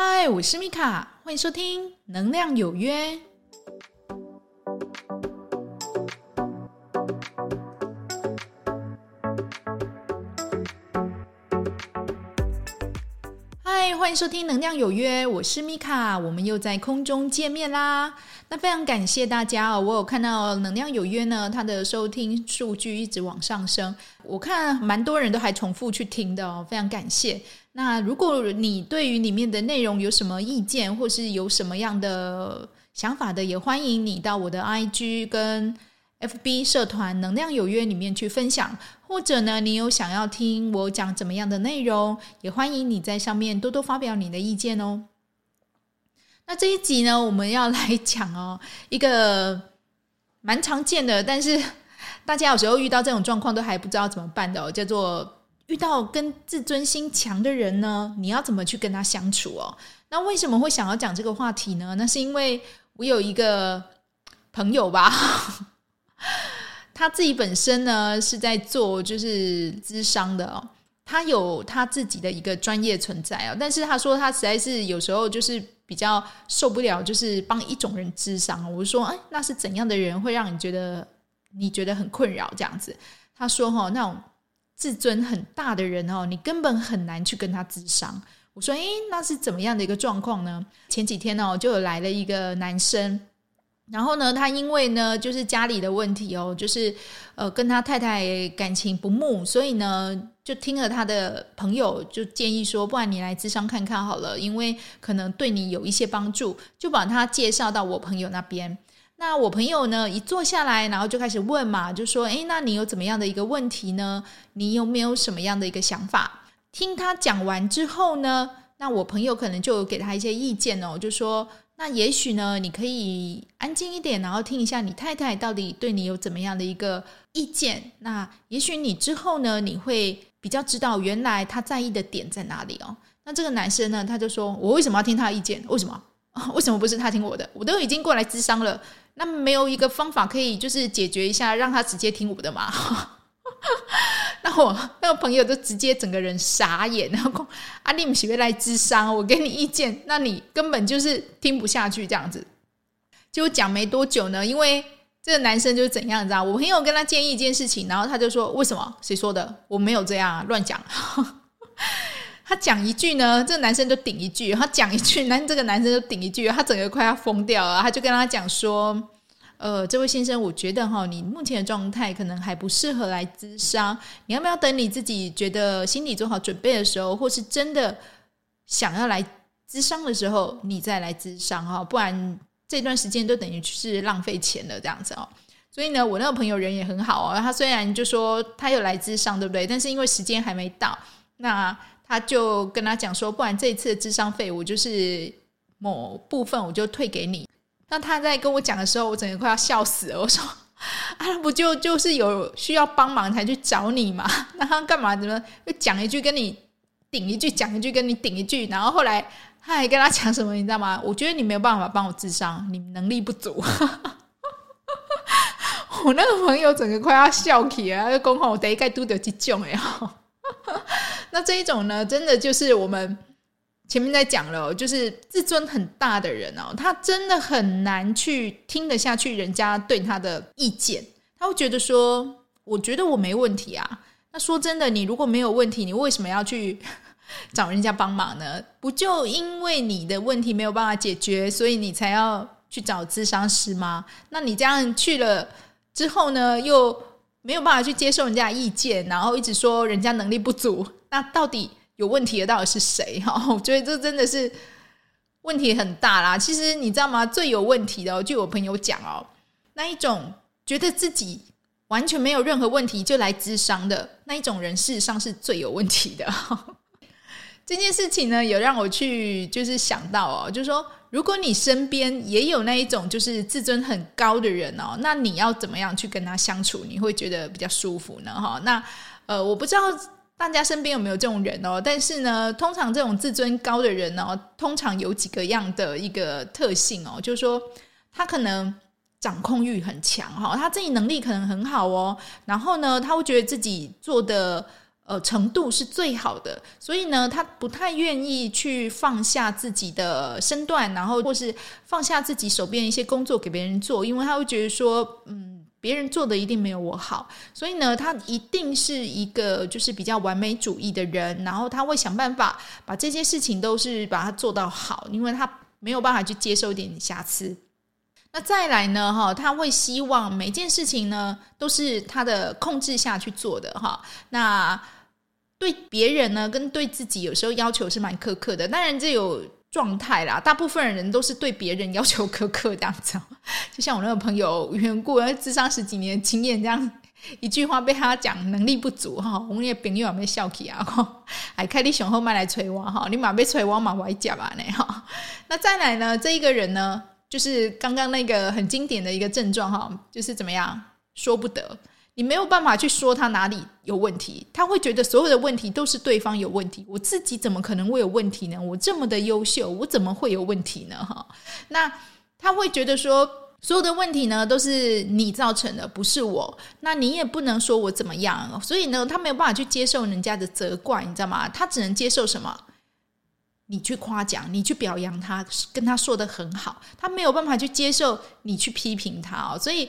嗨，我是米卡，欢迎收听《能量有约》。欢迎收听《能量有约》，我是米卡，我们又在空中见面啦。那非常感谢大家哦，我有看到《能量有约》呢，它的收听数据一直往上升，我看蛮多人都还重复去听的哦，非常感谢。那如果你对于里面的内容有什么意见，或是有什么样的想法的，也欢迎你到我的 IG 跟 FB 社团“能量有约”里面去分享，或者呢，你有想要听我讲怎么样的内容，也欢迎你在上面多多发表你的意见哦。那这一集呢，我们要来讲哦，一个蛮常见的，但是大家有时候遇到这种状况都还不知道怎么办的哦，叫做。遇到跟自尊心强的人呢，你要怎么去跟他相处哦？那为什么会想要讲这个话题呢？那是因为我有一个朋友吧，他自己本身呢是在做就是咨商的哦，他有他自己的一个专业存在哦，但是他说他实在是有时候就是比较受不了，就是帮一种人咨商。我说，哎，那是怎样的人会让你觉得你觉得很困扰这样子？他说，哈，那种。自尊很大的人哦，你根本很难去跟他咨商。我说，诶，那是怎么样的一个状况呢？前几天哦，就有来了一个男生，然后呢，他因为呢，就是家里的问题哦，就是呃，跟他太太感情不睦，所以呢，就听了他的朋友就建议说，不然你来咨商看看好了，因为可能对你有一些帮助，就把他介绍到我朋友那边。那我朋友呢，一坐下来，然后就开始问嘛，就说：“诶，那你有怎么样的一个问题呢？你有没有什么样的一个想法？”听他讲完之后呢，那我朋友可能就给他一些意见哦，就说：“那也许呢，你可以安静一点，然后听一下你太太到底对你有怎么样的一个意见。那也许你之后呢，你会比较知道原来他在意的点在哪里哦。”那这个男生呢，他就说：“我为什么要听他的意见？为什么？为什么不是他听我的？我都已经过来咨商了。”那没有一个方法可以就是解决一下，让他直接听我的嘛？那我 那个朋友就直接整个人傻眼，然后说：“啊，你不是来咨商，我给你意见，那你根本就是听不下去这样子。”就讲没多久呢，因为这个男生就是怎样，你知道？我朋友跟他建议一件事情，然后他就说：“为什么？谁说的？我没有这样啊，乱讲。”他讲一句呢，这个男生就顶一句；他讲一句，那这个男生就顶一句，他整个快要疯掉了。他就跟他讲说：“呃，这位先生，我觉得哈，你目前的状态可能还不适合来咨商。你要不要等你自己觉得心里做好准备的时候，或是真的想要来咨商的时候，你再来咨商哈？不然这段时间都等于是浪费钱了，这样子哦。所以呢，我那个朋友人也很好哦。他虽然就说他有来咨商，对不对？但是因为时间还没到，那。他就跟他讲说，不然这一次的咨商费，我就是某部分我就退给你。那他在跟我讲的时候，我整个快要笑死了。我说 啊，不就就是有需要帮忙才去找你嘛？那他干嘛？怎么又讲一句跟你顶一句，讲一句跟你顶一句？然后后来他还跟他讲什么，你知道吗？我觉得你没有办法帮我智商，你能力不足。我那个朋友整个快要笑起来，就讲吼，我第一个拄到这种哎那这一种呢，真的就是我们前面在讲了，就是自尊很大的人哦，他真的很难去听得下去人家对他的意见，他会觉得说，我觉得我没问题啊。那说真的，你如果没有问题，你为什么要去找人家帮忙呢？不就因为你的问题没有办法解决，所以你才要去找咨商师吗？那你这样去了之后呢，又没有办法去接受人家的意见，然后一直说人家能力不足。那到底有问题的到底是谁？哈，我觉得这真的是问题很大啦。其实你知道吗？最有问题的哦，就我朋友讲哦，那一种觉得自己完全没有任何问题就来咨商的那一种人，事实上是最有问题的。这件事情呢，有让我去就是想到哦，就是说，如果你身边也有那一种就是自尊很高的人哦，那你要怎么样去跟他相处，你会觉得比较舒服呢？哈，那呃，我不知道。大家身边有没有这种人哦？但是呢，通常这种自尊高的人哦，通常有几个样的一个特性哦，就是说他可能掌控欲很强哈，他自己能力可能很好哦，然后呢，他会觉得自己做的呃程度是最好的，所以呢，他不太愿意去放下自己的身段，然后或是放下自己手边一些工作给别人做，因为他会觉得说，嗯，别人做的一定没有我好，所以呢，他一定是一个就是比较完美主义的人，然后他会想办法把这些事情都是把它做到好，因为他没有办法去接受一点瑕疵。那再来呢？哈，他会希望每件事情呢都是他的控制下去做的哈。那对别人呢，跟对自己有时候要求是蛮苛刻的。当然这有状态啦，大部分人都是对别人要求苛刻这样子。就像我那个朋友缘故，智商十几年经验，这样一句话被他讲能力不足哈，我们也朋友也没笑起啊哈。哎，开你雄厚麦来催我哈，你马被催我马歪讲吧呢哈。那再来呢，这一个人呢？就是刚刚那个很经典的一个症状哈，就是怎么样说不得，你没有办法去说他哪里有问题，他会觉得所有的问题都是对方有问题，我自己怎么可能会有问题呢？我这么的优秀，我怎么会有问题呢？哈，那他会觉得说所有的问题呢都是你造成的，不是我，那你也不能说我怎么样，所以呢，他没有办法去接受人家的责怪，你知道吗？他只能接受什么？你去夸奖，你去表扬他，跟他说得很好，他没有办法去接受你去批评他哦。所以，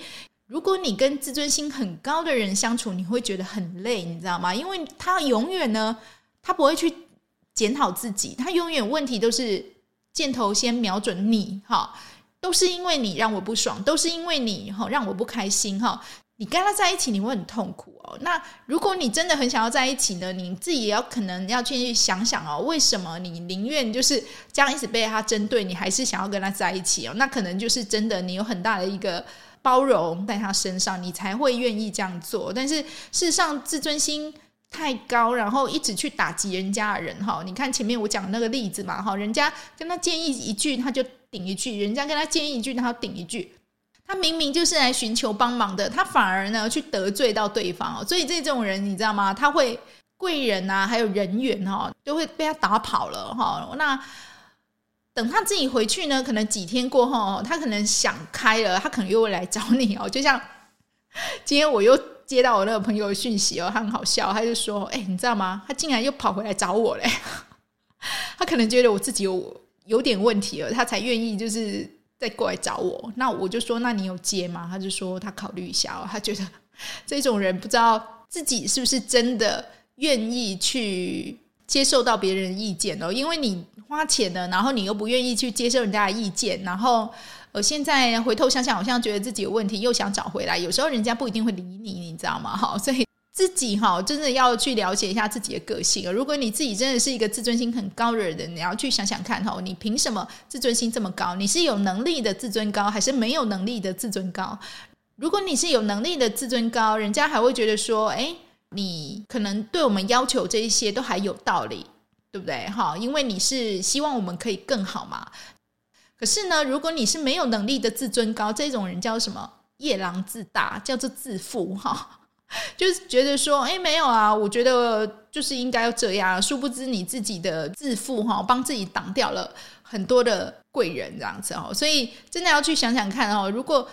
如果你跟自尊心很高的人相处，你会觉得很累，你知道吗？因为他永远呢，他不会去检讨自己，他永远问题都是箭头先瞄准你，哈，都是因为你让我不爽，都是因为你哈让我不开心，哈。你跟他在一起，你会很痛苦哦。那如果你真的很想要在一起呢，你自己也要可能要去想想哦，为什么你宁愿就是这样一直被他针对，你还是想要跟他在一起哦？那可能就是真的你有很大的一个包容在他身上，你才会愿意这样做。但是事实上，自尊心太高，然后一直去打击人家的人哈，你看前面我讲那个例子嘛哈，人家跟他建议一句，他就顶一句；人家跟他建议一句，他顶一句。他明明就是来寻求帮忙的，他反而呢去得罪到对方，所以这种人你知道吗？他会贵人啊，还有人缘哈，都会被他打跑了哈。那等他自己回去呢，可能几天过后，他可能想开了，他可能又会来找你哦。就像 今天我又接到我那个朋友的讯息哦，他很好笑，他就说：“哎，你知道吗？他竟然又跑回来找我嘞！他可能觉得我自己有有点问题了，他才愿意就是。”再过来找我，那我就说，那你有接吗？他就说他考虑一下哦，他觉得这种人不知道自己是不是真的愿意去接受到别人的意见哦，因为你花钱了，然后你又不愿意去接受人家的意见，然后呃，现在回头想想，好像觉得自己有问题，又想找回来，有时候人家不一定会理你，你知道吗？哈，所以。自己哈，真的要去了解一下自己的个性。如果你自己真的是一个自尊心很高的人，你要去想想看哈，你凭什么自尊心这么高？你是有能力的自尊高，还是没有能力的自尊高？如果你是有能力的自尊高，人家还会觉得说，诶，你可能对我们要求这一些都还有道理，对不对？哈，因为你是希望我们可以更好嘛。可是呢，如果你是没有能力的自尊高，这种人叫什么？夜郎自大，叫做自负哈。就是觉得说，哎，没有啊，我觉得就是应该要这样。殊不知你自己的自负哈，帮自己挡掉了很多的贵人，这样子哦。所以真的要去想想看哦，如果。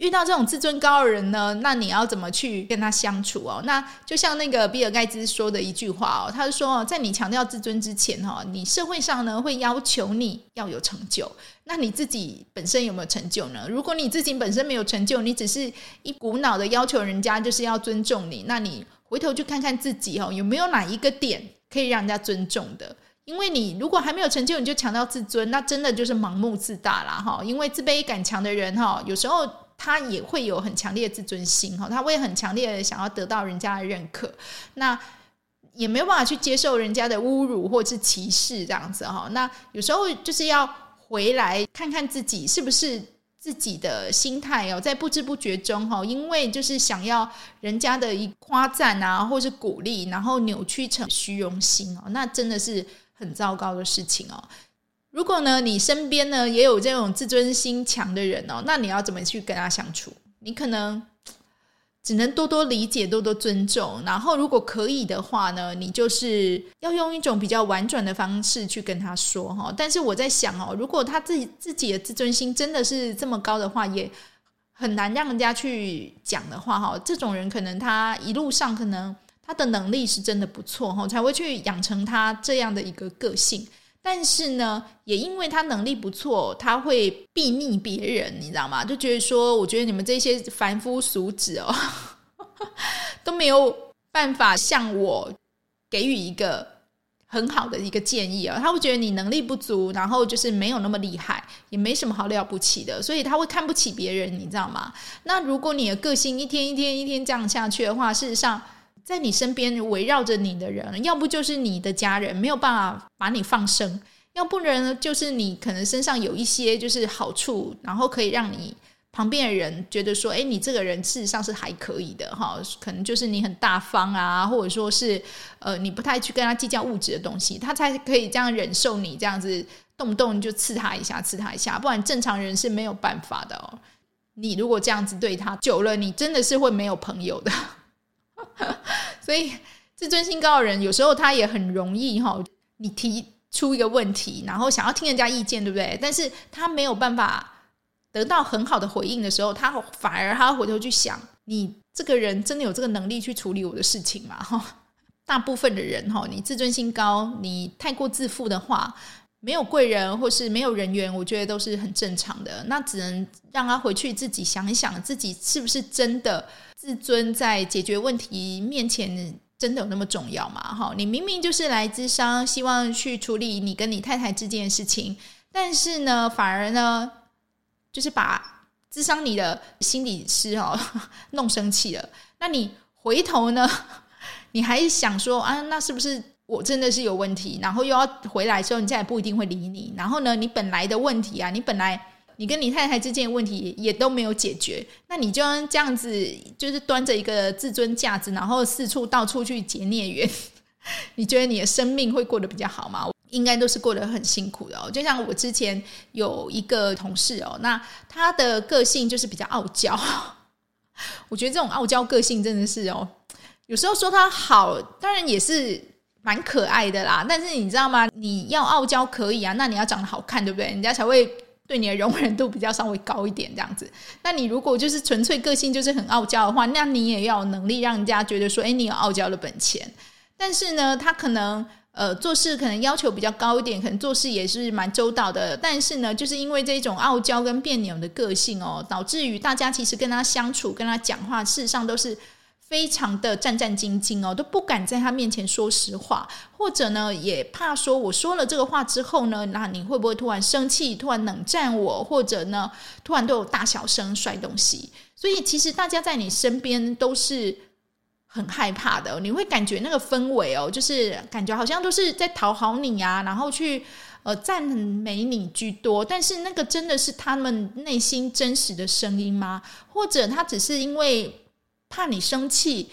遇到这种自尊高的人呢，那你要怎么去跟他相处哦？那就像那个比尔盖茨说的一句话哦，他就说，在你强调自尊之前哈，你社会上呢会要求你要有成就，那你自己本身有没有成就呢？如果你自己本身没有成就，你只是一股脑的要求人家就是要尊重你，那你回头去看看自己哦，有没有哪一个点可以让人家尊重的？因为你如果还没有成就，你就强调自尊，那真的就是盲目自大啦哈。因为自卑感强的人哈，有时候。他也会有很强烈的自尊心哈，他会很强烈的想要得到人家的认可，那也没有办法去接受人家的侮辱或是歧视这样子哈。那有时候就是要回来看看自己是不是自己的心态哦，在不知不觉中哈，因为就是想要人家的一夸赞啊，或是鼓励，然后扭曲成虚荣心哦，那真的是很糟糕的事情哦。如果呢，你身边呢也有这种自尊心强的人哦，那你要怎么去跟他相处？你可能只能多多理解，多多尊重。然后，如果可以的话呢，你就是要用一种比较婉转的方式去跟他说哈。但是我在想哦，如果他自己自己的自尊心真的是这么高的话，也很难让人家去讲的话哈。这种人可能他一路上可能。他的能力是真的不错哈，才会去养成他这样的一个个性。但是呢，也因为他能力不错，他会避逆别人，你知道吗？就觉得说，我觉得你们这些凡夫俗子哦，都没有办法向我给予一个很好的一个建议啊。他会觉得你能力不足，然后就是没有那么厉害，也没什么好了不起的，所以他会看不起别人，你知道吗？那如果你的个性一天一天一天这样下去的话，事实上。在你身边围绕着你的人，要不就是你的家人没有办法把你放生，要不然呢，就是你可能身上有一些就是好处，然后可以让你旁边的人觉得说，哎，你这个人事实上是还可以的哈，可能就是你很大方啊，或者说是呃，你不太去跟他计较物质的东西，他才可以这样忍受你这样子动不动就刺他一下，刺他一下，不然正常人是没有办法的哦。你如果这样子对他久了，你真的是会没有朋友的。所以，自尊心高的人有时候他也很容易哈，你提出一个问题，然后想要听人家意见，对不对？但是他没有办法得到很好的回应的时候，他反而他回头去想，你这个人真的有这个能力去处理我的事情吗？哈，大部分的人哈，你自尊心高，你太过自负的话，没有贵人或是没有人缘，我觉得都是很正常的。那只能让他回去自己想一想，自己是不是真的。自尊在解决问题面前真的有那么重要吗？哈，你明明就是来咨商，希望去处理你跟你太太之间的事情，但是呢，反而呢，就是把咨商你的心理师哦 弄生气了。那你回头呢，你还想说啊，那是不是我真的是有问题？然后又要回来之后，人家也不一定会理你。然后呢，你本来的问题啊，你本来。你跟你太太之间的问题也都没有解决，那你就这样子，就是端着一个自尊架子，然后四处到处去结孽缘。你觉得你的生命会过得比较好吗？应该都是过得很辛苦的哦。就像我之前有一个同事哦，那他的个性就是比较傲娇。我觉得这种傲娇个性真的是哦，有时候说他好，当然也是蛮可爱的啦。但是你知道吗？你要傲娇可以啊，那你要长得好看，对不对？人家才会。对你的容忍度比较稍微高一点，这样子。那你如果就是纯粹个性就是很傲娇的话，那你也要有能力让人家觉得说，哎，你有傲娇的本钱。但是呢，他可能呃做事可能要求比较高一点，可能做事也是蛮周到的。但是呢，就是因为这种傲娇跟别扭的个性哦，导致于大家其实跟他相处、跟他讲话，事实上都是。非常的战战兢兢哦，都不敢在他面前说实话，或者呢，也怕说我说了这个话之后呢，那你会不会突然生气，突然冷战我，或者呢，突然都有大小声摔东西？所以其实大家在你身边都是很害怕的，你会感觉那个氛围哦，就是感觉好像都是在讨好你啊，然后去呃赞美你居多。但是那个真的是他们内心真实的声音吗？或者他只是因为？怕你生气，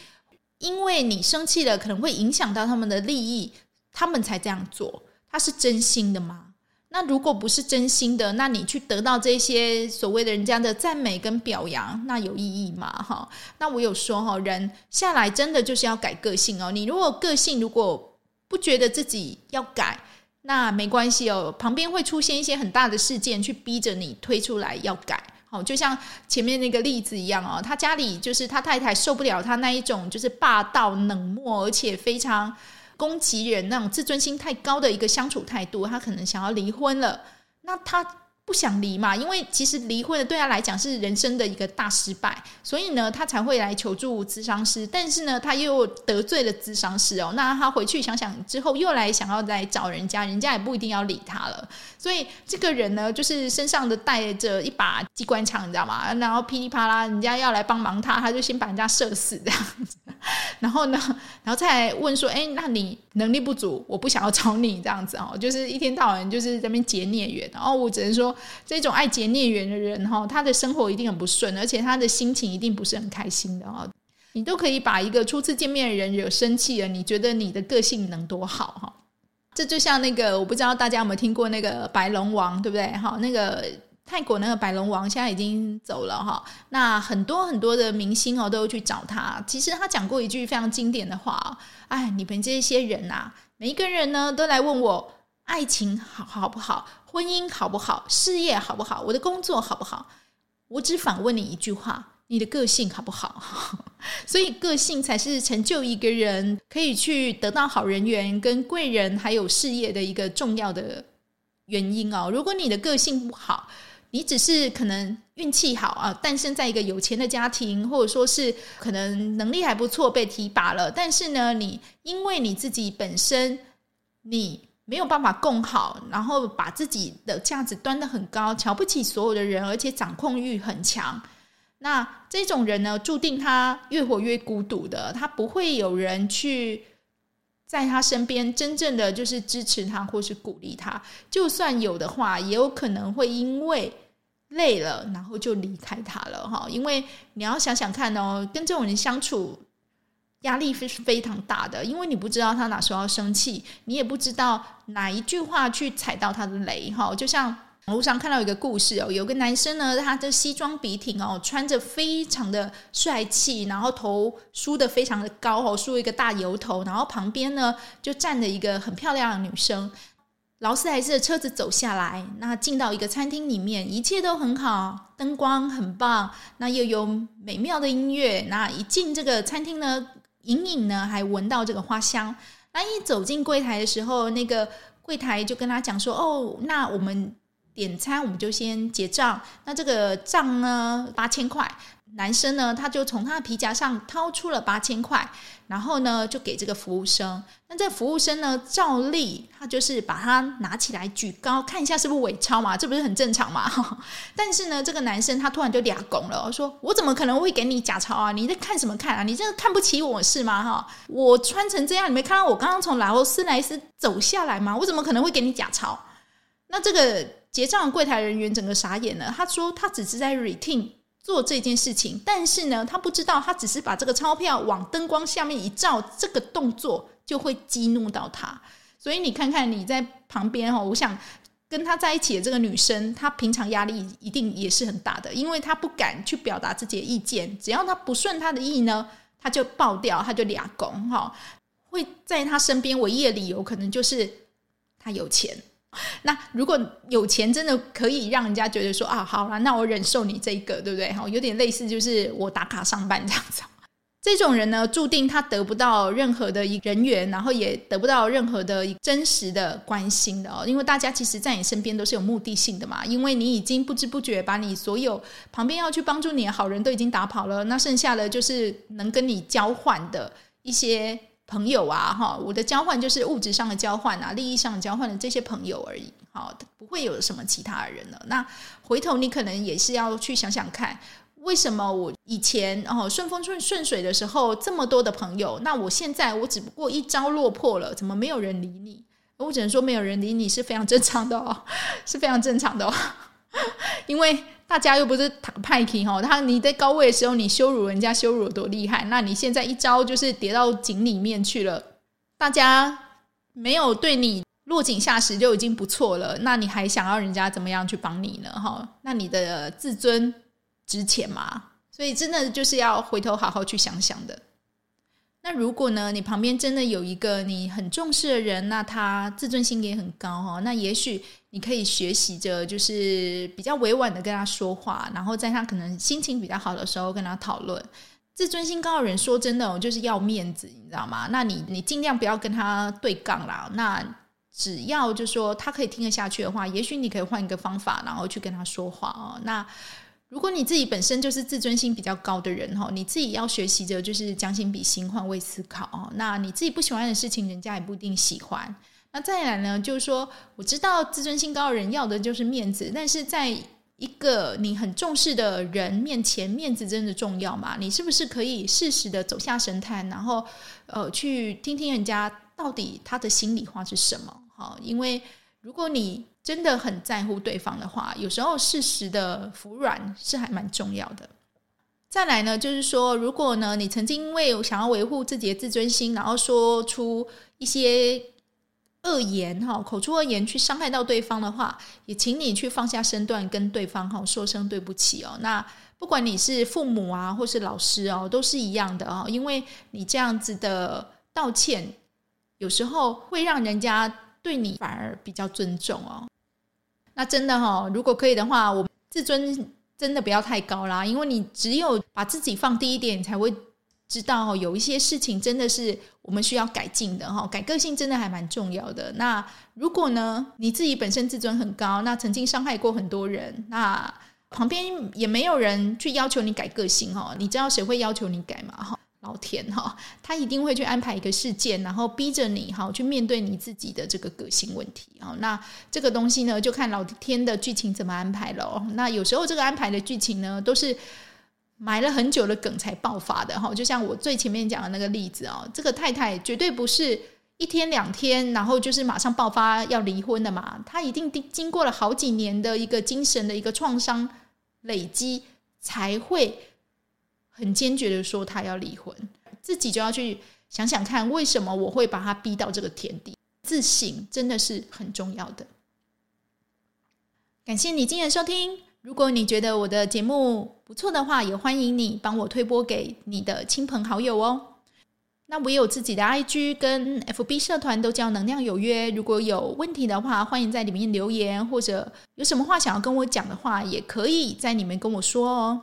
因为你生气了，可能会影响到他们的利益，他们才这样做。他是真心的吗？那如果不是真心的，那你去得到这些所谓的人家的赞美跟表扬，那有意义吗？哈，那我有说哈，人下来真的就是要改个性哦。你如果个性如果不觉得自己要改，那没关系哦，旁边会出现一些很大的事件去逼着你推出来要改。好，就像前面那个例子一样哦，他家里就是他太太受不了他那一种就是霸道冷漠，而且非常攻击人那种自尊心太高的一个相处态度，他可能想要离婚了。那他。不想离嘛，因为其实离婚的对他来讲是人生的一个大失败，所以呢，他才会来求助咨商师。但是呢，他又得罪了咨商师哦，那他回去想想之后，又来想要再找人家，人家也不一定要理他了。所以这个人呢，就是身上的带着一把机关枪，你知道吗？然后噼里啪啦，人家要来帮忙他，他就先把人家射死这样子。然后呢，然后再来问说：“哎，那你能力不足，我不想要找你这样子哦，就是一天到晚就是在那边结孽缘。”然后我只能说。这种爱结孽缘的人哈，他的生活一定很不顺，而且他的心情一定不是很开心的哈。你都可以把一个初次见面的人惹生气了，你觉得你的个性能多好哈？这就像那个，我不知道大家有没有听过那个白龙王，对不对？哈，那个泰国那个白龙王现在已经走了哈。那很多很多的明星哦，都有去找他。其实他讲过一句非常经典的话：哎，你们这些人呐，每一个人呢都来问我爱情好好不好。婚姻好不好？事业好不好？我的工作好不好？我只反问你一句话：你的个性好不好？所以个性才是成就一个人可以去得到好人缘、跟贵人还有事业的一个重要的原因哦。如果你的个性不好，你只是可能运气好啊，诞生在一个有钱的家庭，或者说是可能能力还不错被提拔了，但是呢，你因为你自己本身你没有办法共好，然后把自己的价值端得很高，瞧不起所有的人，而且掌控欲很强。那这种人呢，注定他越活越孤独的，他不会有人去在他身边真正的就是支持他或是鼓励他，就算有的话，也有可能会因为累了，然后就离开他了哈。因为你要想想看哦，跟这种人相处压力是非常大的，因为你不知道他哪时候要生气，你也不知道哪一句话去踩到他的雷哈，就像。网路上看到一个故事哦，有个男生呢，他的西装笔挺哦，穿着非常的帅气，然后头梳得非常的高哦，梳一个大油头，然后旁边呢就站着一个很漂亮的女生，劳斯莱斯的车子走下来，那进到一个餐厅里面，一切都很好，灯光很棒，那又有美妙的音乐，那一进这个餐厅呢，隐隐呢还闻到这个花香，那一走进柜台的时候，那个柜台就跟他讲说，哦，那我们。点餐我们就先结账，那这个账呢，八千块。男生呢，他就从他的皮夹上掏出了八千块，然后呢就给这个服务生。那这服务生呢，照例他就是把它拿起来举高，看一下是不是伪钞嘛，这不是很正常嘛？但是呢，这个男生他突然就俩拱了，说：“我怎么可能会给你假钞啊？你在看什么看啊？你这个看不起我是吗？哈，我穿成这样，你没看到我刚刚从劳斯莱斯走下来吗？我怎么可能会给你假钞？那这个。”结账柜台人员整个傻眼了。他说他只是在 routine 做这件事情，但是呢，他不知道他只是把这个钞票往灯光下面一照，这个动作就会激怒到他。所以你看看你在旁边哦，我想跟他在一起的这个女生，她平常压力一定也是很大的，因为她不敢去表达自己的意见。只要她不顺她的意呢，她就爆掉，她就俩拱哈。会在她身边唯一的理由，可能就是她有钱。那如果有钱，真的可以让人家觉得说啊，好了，那我忍受你这个，对不对？哈，有点类似，就是我打卡上班这样子。这种人呢，注定他得不到任何的一人缘，然后也得不到任何的真实的关心的哦。因为大家其实，在你身边都是有目的性的嘛。因为你已经不知不觉把你所有旁边要去帮助你的好人都已经打跑了，那剩下的就是能跟你交换的一些。朋友啊，哈，我的交换就是物质上的交换啊，利益上的交换的这些朋友而已，好，不会有什么其他人了。那回头你可能也是要去想想看，为什么我以前哦顺风顺顺水的时候这么多的朋友，那我现在我只不过一朝落魄了，怎么没有人理你？我只能说没有人理你是非常正常的哦，是非常正常的哦，因为。大家又不是派克哈，他你在高位的时候，你羞辱人家羞辱多厉害，那你现在一招就是跌到井里面去了，大家没有对你落井下石就已经不错了，那你还想要人家怎么样去帮你呢？哈，那你的自尊值钱吗？所以真的就是要回头好好去想想的。那如果呢，你旁边真的有一个你很重视的人，那他自尊心也很高哦。那也许你可以学习着，就是比较委婉的跟他说话，然后在他可能心情比较好的时候跟他讨论。自尊心高的人，说真的，就是要面子，你知道吗？那你你尽量不要跟他对杠啦。那只要就说他可以听得下去的话，也许你可以换一个方法，然后去跟他说话哦。那。如果你自己本身就是自尊心比较高的人哈，你自己要学习着就是将心比心、换位思考哦。那你自己不喜欢的事情，人家也不一定喜欢。那再来呢，就是说，我知道自尊心高的人要的就是面子，但是在一个你很重视的人面前，面子真的重要吗？你是不是可以适时的走下神坛，然后呃，去听听人家到底他的心里话是什么？哈，因为如果你真的很在乎对方的话，有时候适时的服软是还蛮重要的。再来呢，就是说，如果呢，你曾经因为想要维护自己的自尊心，然后说出一些恶言哈，口出恶言去伤害到对方的话，也请你去放下身段，跟对方哈说声对不起哦。那不管你是父母啊，或是老师哦，都是一样的哦，因为你这样子的道歉，有时候会让人家对你反而比较尊重哦。那真的哈，如果可以的话，我自尊真的不要太高啦，因为你只有把自己放低一点，才会知道有一些事情真的是我们需要改进的哈。改个性真的还蛮重要的。那如果呢，你自己本身自尊很高，那曾经伤害过很多人，那旁边也没有人去要求你改个性哈。你知道谁会要求你改吗？哈，老天哈，他一定会去安排一个事件，然后逼着你哈去面对你自己的这个个性问题啊。那这个东西呢，就看老天的剧情怎么安排了。那有时候这个安排的剧情呢，都是埋了很久的梗才爆发的哈。就像我最前面讲的那个例子啊，这个太太绝对不是一天两天，然后就是马上爆发要离婚的嘛。她一定经过了好几年的一个精神的一个创伤累积，才会。很坚决的说他要离婚，自己就要去想想看，为什么我会把他逼到这个田地？自省真的是很重要的。感谢你今天收听，如果你觉得我的节目不错的话，也欢迎你帮我推播给你的亲朋好友哦。那我也有自己的 IG 跟 FB 社团，都叫能量有约。如果有问题的话，欢迎在里面留言，或者有什么话想要跟我讲的话，也可以在里面跟我说哦。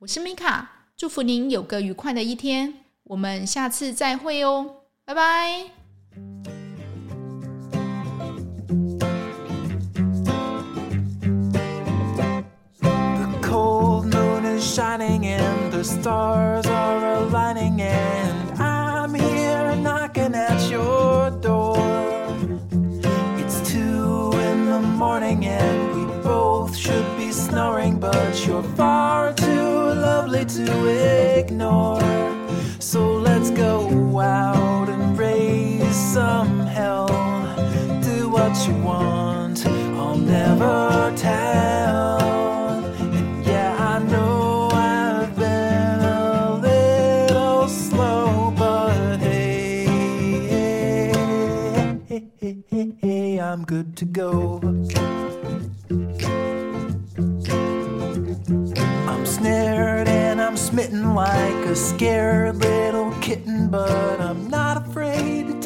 我是米卡，祝福您有个愉快的一天，我们下次再会哦，拜拜。I'm ignore. So let's go out and raise some hell. Do what you want, I'll never tell. And yeah, I know I've been a little slow, but hey, hey, hey, hey, hey I'm good to go. Smitten like a scared little kitten, but I'm not afraid